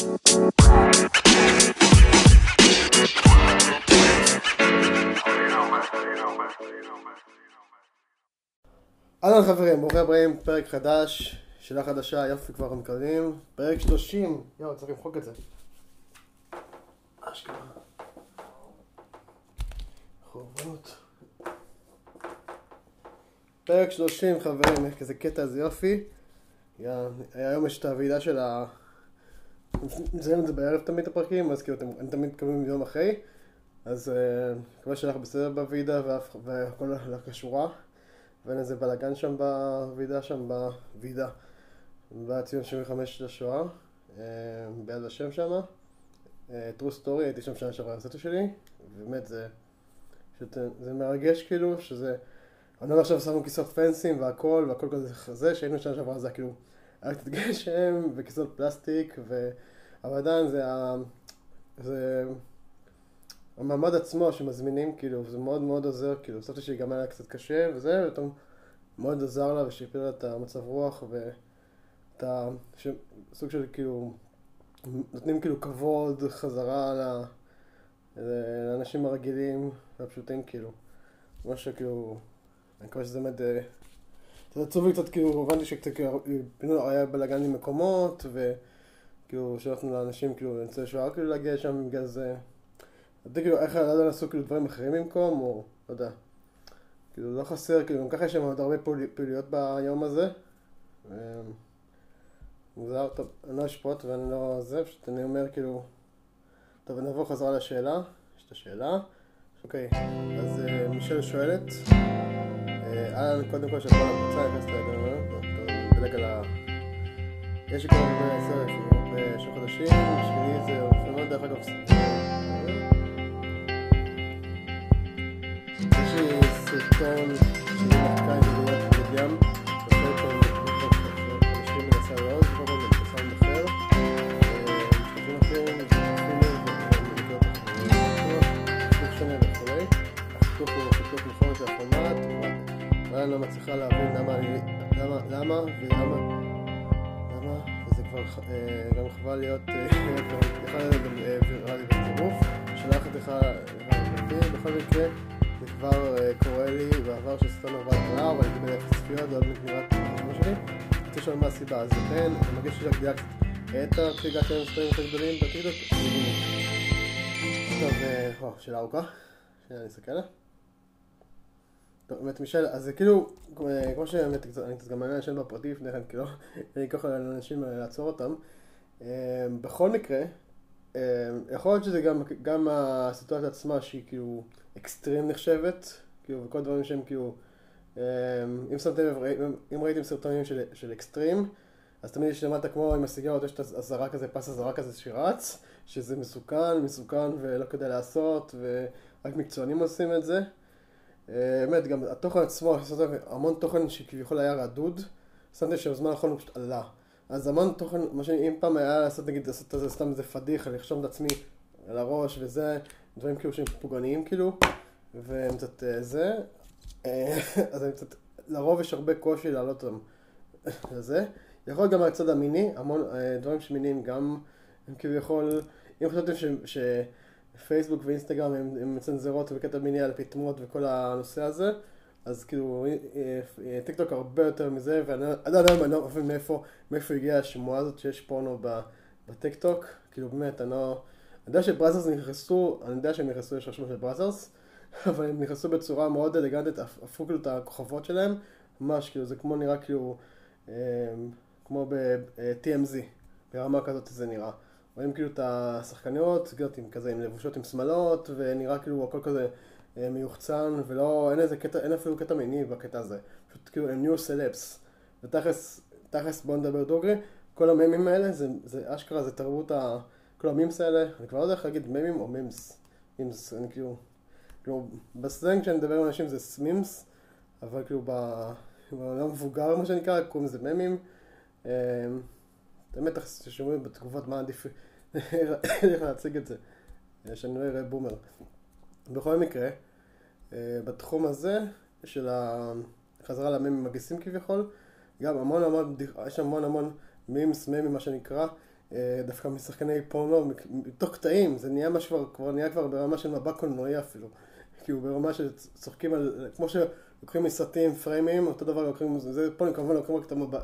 אהלן חברים, ברוכים הבאים, פרק חדש, שאלה חדשה, יופי כבר מקבלים, פרק 30, יואו, צריך למחוק את זה. אשכרה. חורבנות. פרק 30 חברים, איך כזה קטע, איזה יופי. היום יש את הוועידה של ה... מזיינים את זה בערב תמיד הפרקים, אז כאילו אתם תמיד מקבלים יום אחרי. אז אה, מקווה שלך בסדר בוועידה והכל הלך כשורה. ואין איזה בלאגן שם בוועידה שם, בוועידה. בציון 75 לשואה, אה, ביד השם שם. אה, true story, הייתי שם שנה שעברה בסטו שלי, ובאמת זה, פשוט, זה מרגש כאילו, שזה, אני אומר עכשיו שמו כיסאות פנסים והכל, והכל כזה חזה, שהיינו שנה שעברה זה כאילו, היה קצת גשם וכיסאות פלסטיק, ו... אבל עדיין זה, ה... זה המעמד עצמו שמזמינים, כאילו, זה מאוד מאוד עוזר, כאילו, סבתא שלי גם היה קצת קשה וזה, ופתאום מאוד עזר לה ושיפר לה את המצב רוח ואת ה... ש... סוג של כאילו, נותנים כאילו כבוד חזרה ל... לאנשים הרגילים והפשוטים, כאילו. מה שכאילו, אני מקווה שזה באמת... אה, זה עצוב לי קצת, כאילו, הבנתי שקצת כאילו, היה בלאגן עם מקומות, וכאילו, שלחנו לאנשים, כאילו, לניצולי שואה, כאילו, להגיע שם בגלל זה. אתה כאילו, איך לא לעשות כאילו דברים אחרים במקום, או לא יודע. כאילו, לא חסר, כאילו, גם ככה יש שם עוד הרבה פעילויות ביום הזה. אמ, מוזר, טוב, אני לא אשפוט ואני לא זה, פשוט אני אומר כאילו... טוב, נעבור חזרה לשאלה. יש את השאלה. אוקיי, אז אה, מישל שואלת. אה, אהלן, קודם כל, שאתה לקבוצה, נכנסת לדבר, נדלג על ה... יש לי כבר הרבה עשר בשלושה חודשים, בשבילי זה אופנות, דרך אגב, יש לי סרטון שלי מחקה עם מדינת בגד ים, של אני לא מצליחה להבין למה, למה ולמה, גם חבל להיות, אה, יכול להיות גם אה, ויראלי בטירוף. שאלה אחת לך, בכל מקרה, זה כבר אה, קורה לי בעבר שסרטון עבר קרה, אבל הייתי באפס צפיות, זה עוד מעט נראה כמו שלי. רוצה לשאול מה הסיבה, אז לכן, אני מרגיש שהגדילה קצת האטה כשהגעתי למספרים יותר גדולים בטיקטוק. טוב, אה, שאלה ארוכה. שנייה, אני אסתכל עליה. טוב, באמת מישל, אז זה כאילו, אה, כמו שבאמת, אני קצת גם מעניין לשם בפרטי לפני כן, כאילו, אין לי כוח לאנשים אה, לעצור אותם. אה, בכל מקרה, יכול להיות שזה גם, גם הסיטואציה עצמה שהיא כאילו אקסטרים נחשבת, כאילו, וכל הדברים שהם כאילו, אם שמתם לב, אם ראיתם סרטונים של, של אקסטרים, אז תמיד יש למטה כמו עם הסיגרות, יש את האזהרה כזה, פס אזהרה כזה שרץ, שזה מסוכן, מסוכן ולא כדאי לעשות, ורק מקצוענים עושים את זה. באמת, גם התוכן עצמו, המון תוכן שכביכול היה רדוד, שמתי שבזמן האחרון הוא פשוט עלה. אז המון תוכן, מה שאם פעם היה לעשות, נגיד, לעשות איזה סתם איזה פדיחה, לרשום את עצמי על הראש וזה, דברים כאילו שהם פוגעניים כאילו, והם קצת אה, זה, אה, אז הם קצת, לרוב יש הרבה קושי להעלות אותם לזה. יכול להיות גם מהצד המיני, המון אה, דברים שמיניים גם, הם כביכול, אם חשבתם ש... שפייסבוק ואינסטגרם הם, הם מצנזרות בקטע מיני על פטמות וכל הנושא הזה, אז כאילו אה, אה, טיק טוק הרבה יותר מזה, ואני עד היום אני לא מבין מאיפה, מאיפה הגיעה השמועה הזאת שיש פורנו בטיק טוק, כאילו באמת, אני לא... אני יודע שבראזרס נכנסו, אני יודע שהם נכנסו, יש רשום של בראזרס, אבל הם נכנסו בצורה מאוד אלגנטית, הפכו כאילו את הכוכבות שלהם, ממש כאילו, זה כמו נראה כאילו, אה, כמו ב-TMZ, ברמה כזאת זה נראה. רואים כאילו את השחקניות, עם כזה, עם לבושות עם שמלות, ונראה כאילו הכל כזה אה, מיוחצן, ולא, אין איזה קטע, אין אפילו קטע מיני בקטע הזה. פשוט כאילו הם new celebs. ותכלס, תכלס בוא נדבר דוגרי, כל הממים האלה, זה, זה אשכרה, זה תרבות ה... כל ה memes האלה, אני כבר לא יודע איך להגיד ממים או memes. memes, אני כאילו, כאילו, בסלנג כשאני מדבר עם אנשים זה memes, אבל כאילו בעולם מבוגר מה שנקרא, קוראים לזה ממים. אה, באמת ששומעים בתגובות מה עדיף, איך להציג את זה, שאני לא אראה בומר. בכל מקרה, אה, בתחום הזה של החזרה למים מגיסים כביכול, גם המון המון, יש המון המון מימס, מימים מה שנקרא, אה, דווקא משחקני פורנו, מתוך קטעים, זה נהיה משהו כבר, נהיה כבר ברמה של מבע קולנועי אפילו. כאילו ברמה שצוחקים על, כמו שלוקחים מסרטים פריימים, אותו דבר לוקחים, זה פה אני כמובן לוקחים רק את המבע,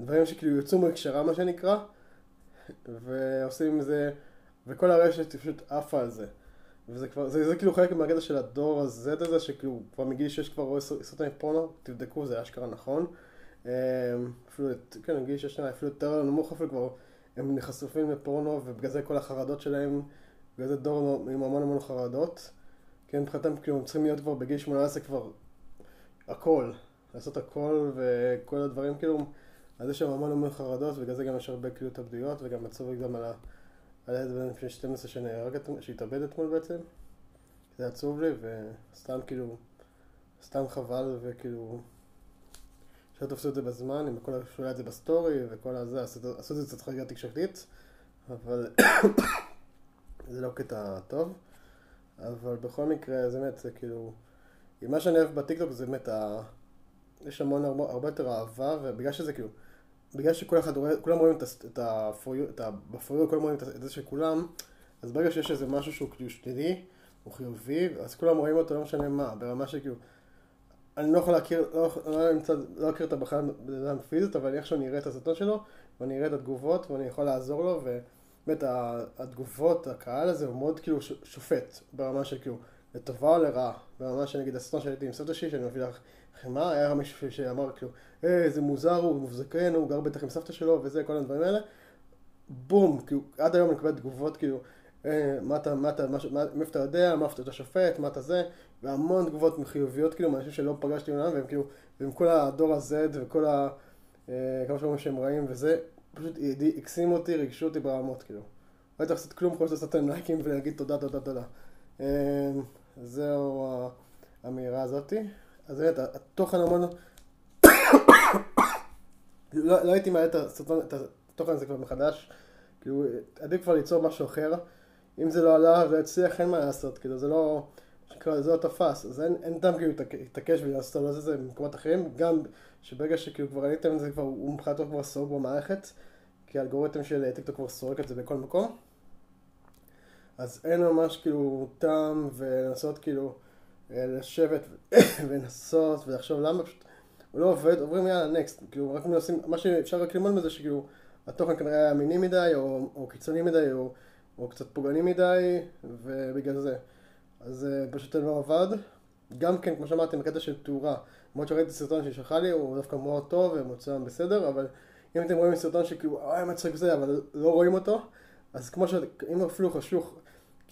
דברים שכאילו יוצאו מהקשרה מה שנקרא, ועושים עם זה, וכל הרשת פשוט עפה על זה. וזה כבר, זה, זה כאילו חלק מהגדע של הדור הזה הזה, שכאילו כבר מגיל שיש כבר רואה סרטים פורנו, תבדקו, זה אשכרה נכון. אמ, אפילו, כן, מגיל שיש אפילו יותר נמוך אפילו כבר, הם נחשפים לפורנו, ובגלל זה כל החרדות שלהם, בגלל זה דור עם המון המון חרדות. כן, מבחינתם כאילו הם צריכים להיות כבר בגיל 18 כבר הכל, לעשות הכל וכל הדברים כאילו, אז יש שם המון המון חרדות, ובגלל זה גם יש הרבה כאילו התאבדויות, וגם עצוב גם על ה... על הילד בן לפני 12 שנהרג, שהתאבד אתמול בעצם. זה עצוב לי, וסתם כאילו, סתם חבל, וכאילו, שלא תפסו את זה בזמן, עם כל שהוא את זה בסטורי, וכל הזה, עשו את זה קצת חגיגה תקשורתית, אבל זה לא קטע טוב. אבל בכל מקרה, זה באמת, זה כאילו, מה שאני אוהב בטיקטוק זה באמת, ה... יש המון הרבה, הרבה יותר אהבה, ובגלל שזה כאילו, בגלל שכל אחד רואה, כולם רואים את הפוריו, את בפוריו, כולם רואים את זה של כולם, אז ברגע שיש איזה משהו שהוא כאילו שלילי, הוא חיובי, אז כולם רואים אותו, לא משנה מה, ברמה שכאילו, אני לא יכול להכיר, לא, לא, נמצא, לא להכיר את הבחור בן אדם פיזית, אבל איך שאני אראה את הסרטון שלו, ואני אראה את התגובות, ואני יכול לעזור לו, ובאמת התגובות, הקהל הזה הוא מאוד כאילו שופט, ברמה של כאילו, לטובה או לרעה, ברמה שנגיד הסרטון שהייתי עם סבתא שלי, שאני מביא לך חמאה, היה מישהו שאמר כאילו, אה, איזה מוזר הוא, הוא זקן, הוא גר בטח עם סבתא שלו וזה, כל הדברים האלה. בום, כאילו, עד היום אני מקבל תגובות כאילו, אה, מה אתה, מה אתה, מאיפה אתה יודע, מה אתה שופט, מה אתה זה, והמון תגובות חיוביות כאילו, מאנשים שלא פגשתי מעולם, והם כאילו, ועם כל הדור ה-Z וכל ה... אה, כמה שאומרים שהם רעים וזה, פשוט הקסימו אותי, ריגשו אותי ברמות כאילו. לא הייתי לעשות כלום, חוץ לעשות להם לייקים ולהגיד תודה, תודה, תודה. אה, זהו האמירה הזאתי. אז באמת, התוכן המון... לא, לא הייתי מעלה את התוכן הזה כבר מחדש, כאילו, עדיף כבר ליצור משהו אחר. אם זה לא עלה ולא אין מה לעשות, כאילו, זה לא... זה לא תפס, אז אין, אין טעם כאילו להתעקש ולעשות על זה במקומות אחרים, גם שברגע שכאילו כבר עליתם את זה כבר, הוא מבחינתו כבר סורק במערכת, כי האלגוריתם של טיקטוק כבר סורק את זה בכל מקום, אז אין ממש כאילו טעם ולנסות כאילו לשבת ולנסות ולחשוב למה פשוט הוא לא עובד, עוברים יאללה next, כאילו רק מנסים, מה שאפשר רק ללמוד מזה שכאילו התוכן כנראה היה מיני מדי או, או קיצוני מדי או, או קצת פוגעני מדי ובגלל זה. אז uh, פשוט לא עבד. גם כן, כמו שאמרתי, בקטע של תאורה, למרות שראיתי סרטון שהיא שלחה לי, הוא דווקא מאוד טוב ומוצא בסדר, אבל אם אתם רואים סרטון שכאילו, אוי, מצחיק זה, אבל לא רואים אותו, אז כמו ש... אם אפילו חשוך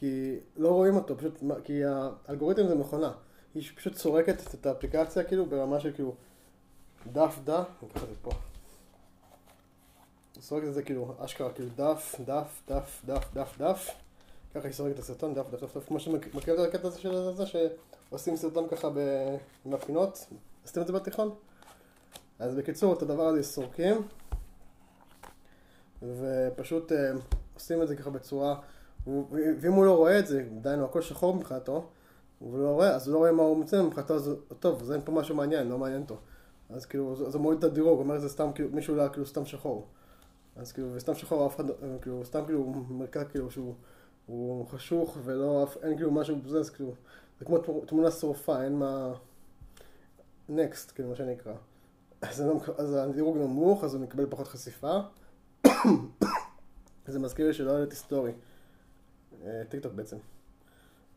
כי לא רואים אותו, פשוט, כי האלגוריתם זה מכונה. היא פשוט צורקת את האפליקציה כאילו ברמה של כאילו דף דף, אני אקח את זה פה. היא סורקת את זה כאילו אשכרה כאילו דף, דף, דף, דף, דף, דף. ככה היא סורקת את הסרטון, דף, דף, דף, דף, כמו שמכיר את הקטע הזה של זה, שעושים סרטון ככה עם הפינות. עשיתם את זה בתיכון? אז בקיצור, את הדבר הזה סורקים, ופשוט אה, עושים את זה ככה בצורה... ואם הוא לא רואה את זה, דהיינו הכל שחור מבחינתו, הוא לא רואה, אז הוא לא רואה מה הוא מוצא מבחינתו, אז טוב, אז אין פה משהו מעניין, לא מעניין אותו. אז כאילו, זה מוריד את הדירוג, הוא אומר זה סתם, כאילו, מישהו לא כאילו סתם שחור. אז כאילו, וסתם שחור, אף אחד, כאילו, סתם כאילו, מרכז כאילו שהוא הוא חשוך ולא, אין כאילו משהו בזה, אז כאילו, זה כמו תמונה שרופה, אין מה... נקסט, כאילו, מה שנקרא. אז, לא, אז הדירוג נמוך, אז הוא מקבל פחות חשיפה. זה מזכיר לי שלא העליתי סטורי. אה, טיק טוק בעצם.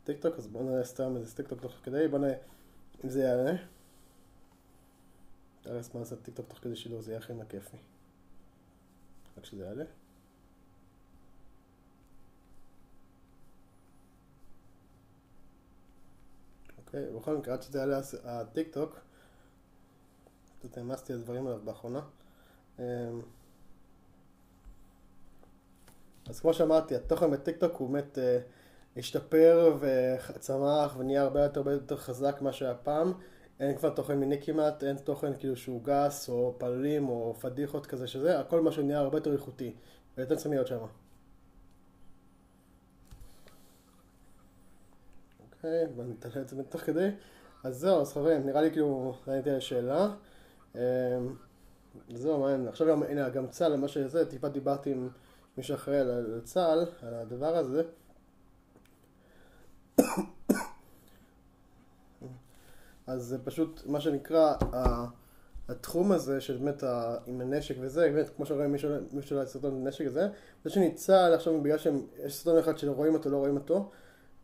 טיק טוק, אז בואו נראה סתם איזה טיק טוק תוך כדי, בואו נראה אם זה יעלה. תראה מה לעשות טיק טוק תוך כדי שידור, זה יהיה הכי כיפי. רק שזה יעלה. אוקיי, בכל מקרה, עד שזה יעלה הטיק טוק, קצת העמסתי על דברים עליו באחרונה. אז כמו שאמרתי, התוכן בטיקטוק הוא באמת אה, השתפר וצמח ונהיה הרבה יותר, הרבה יותר חזק ממה שהיה פעם. אין כבר תוכן מיני כמעט, אין תוכן כאילו שהוא גס או פללים או פדיחות כזה שזה, הכל משהו נהיה הרבה יותר איכותי. ואתם צריכים להיות שם. אוקיי, בוא נתעלה את זה תוך כדי. אז זהו, אז חברים, נראה לי כאילו, ראיתי על השאלה. אמ, זהו, מעניין. עכשיו גם, הנה, גם צה"ל, מה שזה, טיפה דיברתי עם... מי שאחראי על, על צה"ל, על הדבר הזה, אז זה פשוט מה שנקרא התחום הזה של באמת עם הנשק וזה, באמת כמו שרואים מישהו שלא היה סרטון נשק וזה, זה שניצל עכשיו בגלל שיש סרטון אחד שרואים אותו לא רואים אותו,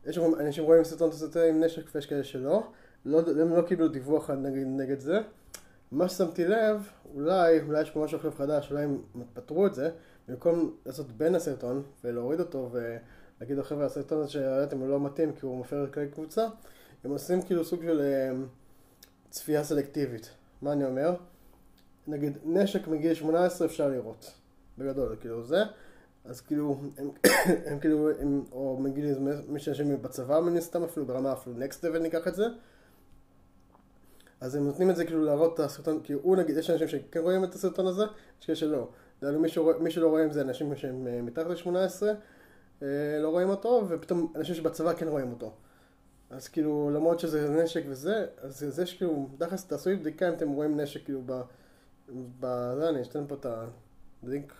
יש אנשים רואים סרטון סרטון עם נשק ויש כאלה שלא, לא, הם לא קיבלו דיווח נגד, נגד זה. מה ששמתי לב, אולי, אולי יש פה משהו עכשיו חדש, אולי הם פתרו את זה, במקום לעשות בין הסרטון ולהוריד אותו ולהגיד לו חבר'ה הסרטון הזה שראיתם הוא לא מתאים כי הוא מפר כלי קבוצה, הם עושים כאילו סוג של אה, צפייה סלקטיבית. מה אני אומר? נגיד נשק מגיל 18 אפשר לראות, בגדול, כאילו זה, אז כאילו, הם, הם כאילו, הם, או מגיל מי שאנשים בצבא מן הסתם אפילו, ברמה אפילו נקסט לבל ניקח את זה, אז הם נותנים את זה כאילו להראות את הסרטון, כאילו הוא נגיד, יש אנשים שכן רואים את הסרטון הזה, יש כאלה שלא. מי, מי שלא רואים זה אנשים שהם אה, מתחת ל-18, אה, לא רואים אותו, ופתאום אנשים שבצבא כן רואים אותו. אז כאילו, למרות שזה נשק וזה, אז זה שכאילו, דחס תעשו לי בדיקה אם אתם רואים נשק כאילו ב... ב... זה, אני אתן פה את הלינק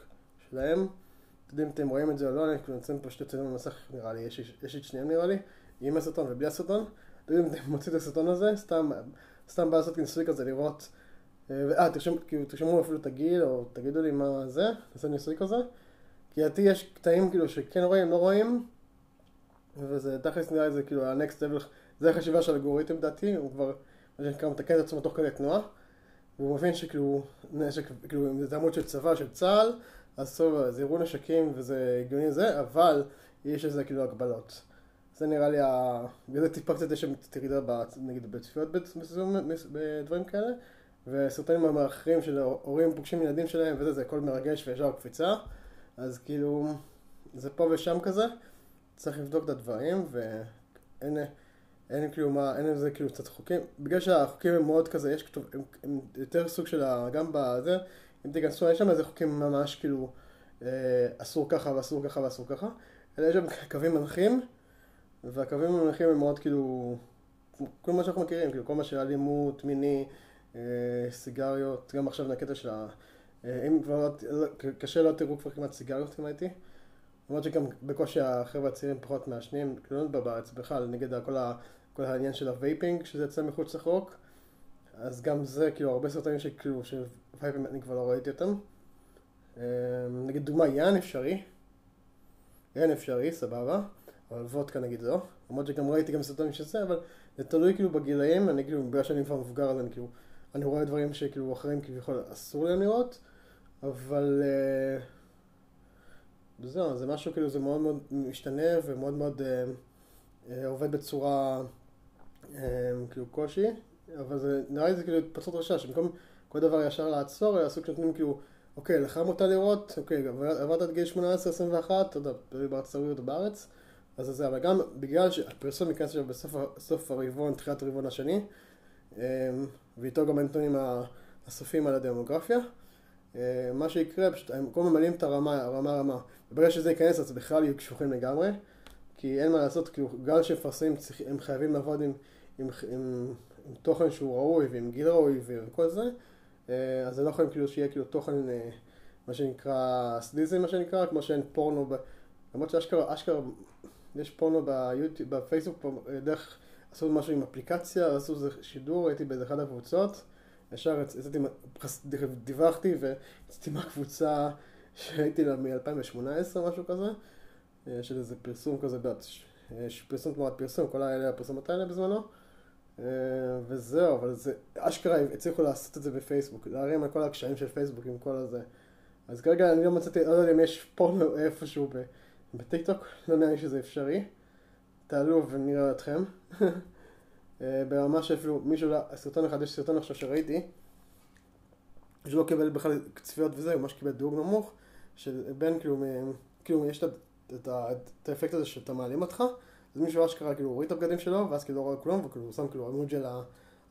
שלהם. אתם יודעים אם אתם רואים את זה או לא, אני כאילו אתן פה שתי צילומים במסך נראה לי, יש את שניהם נראה לי, עם הסרטון ובלי הסרטון. אתם יודעים אם אתם מוצאים את הסרטון הזה, סתם, סתם בא לעשות ניסוי כזה לראות, אה, תרשמו, כאילו, תרשמו אפילו את הגיל, או תגידו לי מה זה, נעשה ניסוי כזה. כי לדעתי יש קטעים כאילו שכן רואים, לא רואים. וזה תכלס נראה לי זה כאילו הנקסט level, זה החשיבה של אלגוריתם דעתי, הוא כבר, מה שנקרא, מתקן את עצמו תוך כדי תנועה, והוא מבין שכאילו, נשק, כאילו, אם זה עמוד של צבא, של צה"ל, אז טוב, זה אירוע נשקים וזה הגיוני זה, אבל יש לזה כאילו הגבלות. זה נראה לי, ה... בגלל זה טיפה קצת יש שם ירידה, נגיד, בצפיות בדברים כאלה, וסרטונים המאחרים של הורים פוגשים ילדים שלהם וזה, זה הכל מרגש וישר קפיצה, אז כאילו, זה פה ושם כזה. צריך לבדוק את הדברים, ואין אין כאילו מה, אין לזה כאילו קצת חוקים, בגלל שהחוקים הם מאוד כזה, יש כתוב, הם, הם יותר סוג של, ה, גם בזה, אם תיכנסו, יש שם איזה חוקים ממש כאילו, אה, אסור ככה ואסור ככה ואסור ככה, אלא יש שם קווים מנחים, והקווים המנחים הם מאוד כאילו, כל מה שאנחנו מכירים, כאילו כל מה של אלימות, מיני, סיגריות, גם עכשיו נקטע של ה... אה, אם כבר לא, קשה לא תראו כבר כמעט סיגריות אם הייתי. למרות שגם בקושי החבר'ה הצעירים פחות מעשנים, כאילו לא נדבר בארץ בכלל, נגד כל, העניין של ה vaping, שזה יוצא מחוץ לחוק, אז גם זה, כאילו, הרבה סרטונים שכאילו, ש vaping אני כבר לא ראיתי אותם. אמ, נגיד דוגמה, יין אפשרי, יין אפשרי, סבבה, אבל וודקה נגיד לא, למרות שגם ראיתי גם סרטונים של זה, אבל זה תלוי כאילו בגילאים, אני כאילו, בגלל שאני כבר מבוגר אז אני כאילו, אני רואה דברים שכאילו אחרים כביכול אסור להם לראות, אבל... Uh, וזהו, זה משהו כאילו, זה מאוד מאוד משתנה ומאוד מאוד אה, אה, עובד בצורה אה, כאילו קושי, אבל זה נראה לי זה כאילו התפצלות רשע, שבמקום כל דבר ישר לעצור, אלא סוג שנותנים כאילו, אוקיי, לך מותר לראות, אוקיי, עברת את גיל 18-21, אתה יודע, בארצות הברית או בארץ, אז זה, אבל גם בגלל שהפרסום ייכנס עכשיו בסוף הרבעון, תחילת הרבעון השני, אה, ואיתו גם הנתונים הסופיים על הדמוגרפיה. אה, מה שיקרה, פשוט הם כל ממלאים את הרמה, הרמה רמה. וברגע שזה ייכנס אז בכלל יהיו קשוחים לגמרי, כי אין מה לעשות, כאילו גם כשמפרסמים הם חייבים לעבוד עם, עם, עם, עם תוכן שהוא ראוי ועם גיל ראוי וכל זה, אה, אז הם לא יכולים כאילו שיהיה כאילו תוכן, אה, מה שנקרא סדיזם מה שנקרא, כמו שאין פורנו, ב... למרות שאשכרה, אשכרה, יש פורנו ביוטיוב, בפייסבוק, דרך, עשו משהו עם אפליקציה, עשו איזה שידור, הייתי באיזה אחת הקבוצות. ישר יצאתי, דיווחתי ויצאתי מהקבוצה שהייתי לה מ-2018 משהו כזה, אה, של איזה פרסום כזה, יש פרסום תמורת פרסום, כל האלה הפרסומות האלה בזמנו. אה, וזהו, אבל זה, אשכרה הצליחו לעשות את זה בפייסבוק, להרים על כל הקשיים של פייסבוק עם כל הזה. אז כרגע אני לא מצאתי, לא יודע אם יש פורנו איפשהו בטיקטוק, לא נראה לי שזה אפשרי. תעלו ונראה אתכם. אה, ברמה שאפילו מישהו, סרטון אחד, יש סרטון עכשיו שראיתי, שלא קיבל בכלל צפיות וזה, הוא ממש קיבל דירוג נמוך, של בין כאילו, כאילו יש את, האפקט הזה שאתה מעלים אותך, אז מישהו אשכרה כאילו הוריד את הבגדים שלו, ואז כאילו לא רואה כלום, וכאילו הוא שם כאילו עמוד של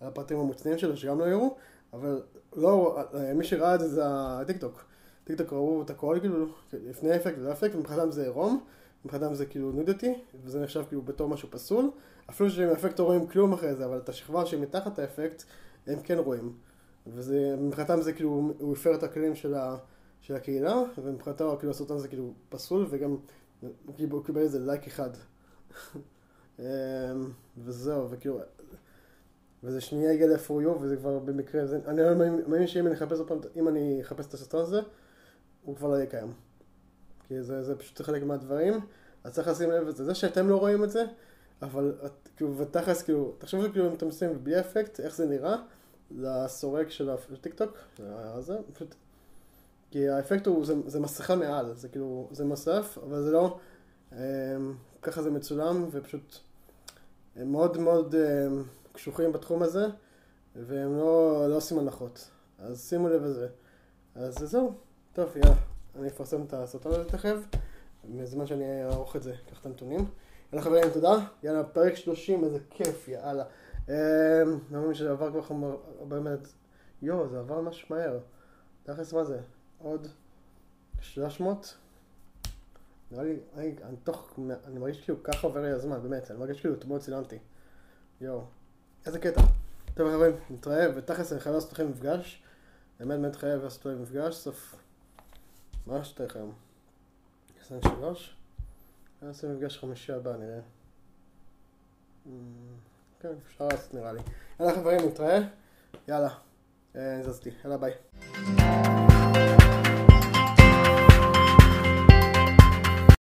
הפרטים המוצנעים שלו, שגם לא יראו, אבל לא, מי שראה את זה זה הטיקטוק. טיקטוק ראו את הכל כאילו, לפני האפקט ולא האפקט, ומבחינתם זה עירום. מבחינתם זה כאילו nudity, וזה נחשב כאילו בתור משהו פסול. אפילו שעם האפקט לא רואים כלום אחרי זה, אבל את השכבה שמתחת האפקט, הם כן רואים. וזה, מבחינתם זה כאילו, הוא הפר את הכללים של, ה, של הקהילה, ומבחינתו כאילו הסרטון הזה כאילו פסול, וגם קיבל, הוא קיבל איזה לייק אחד. אמ, וזהו, וכאילו, וזה שנייה ל-for you, וזה כבר במקרה, זה, אני לא מאמין שאם אני אחפש אם אני אחפש את הסרטון הזה, הוא כבר לא יהיה קיים. כי זה, זה פשוט חלק מהדברים, אז צריך לשים לב לזה. זה שאתם לא רואים את זה, אבל כאילו, ותכלס, כאילו, תחשבו כאילו אם אתם עושים בלי אפקט, איך זה נראה לסורק של הטיקטוק, הזה, פשוט, כי האפקט הוא, זה, זה מסכה מעל, זה כאילו, זה מסף, אבל זה לא, אה, ככה זה מצולם, ופשוט, הם מאוד מאוד אה, קשוחים בתחום הזה, והם לא, לא עושים הנחות, אז שימו לב לזה. אז זהו, טוב, יאללה, אני אפרסם את הסרטון הזה תכף, בזמן שאני אערוך את זה, אקח את הנתונים. יאללה חברים, תודה. יאללה, פרק 30, איזה כיף, יאללה. אני מאמין שזה עבר כבר באמת, יואו, זה עבר ממש מהר. תכלס מה זה? עוד 300? נראה לי, אני, אני תוך, אני מרגיש כאילו ככה עובר לי הזמן, באמת, אני מרגיש כאילו אתמול צילמתי. יואו, איזה קטע. טוב חברים, נתראה, ותכלס אני חייב לעשות לכם מפגש. באמת באמת חייב לעשות לכם מפגש, סוף... מה שתהיה היום? 23? נעשה מפגש חמישי הבא נראה. כן, אפשר לעשות נראה לי. יאללה חברים, נתראה. יאללה, זזתי. יאללה ביי.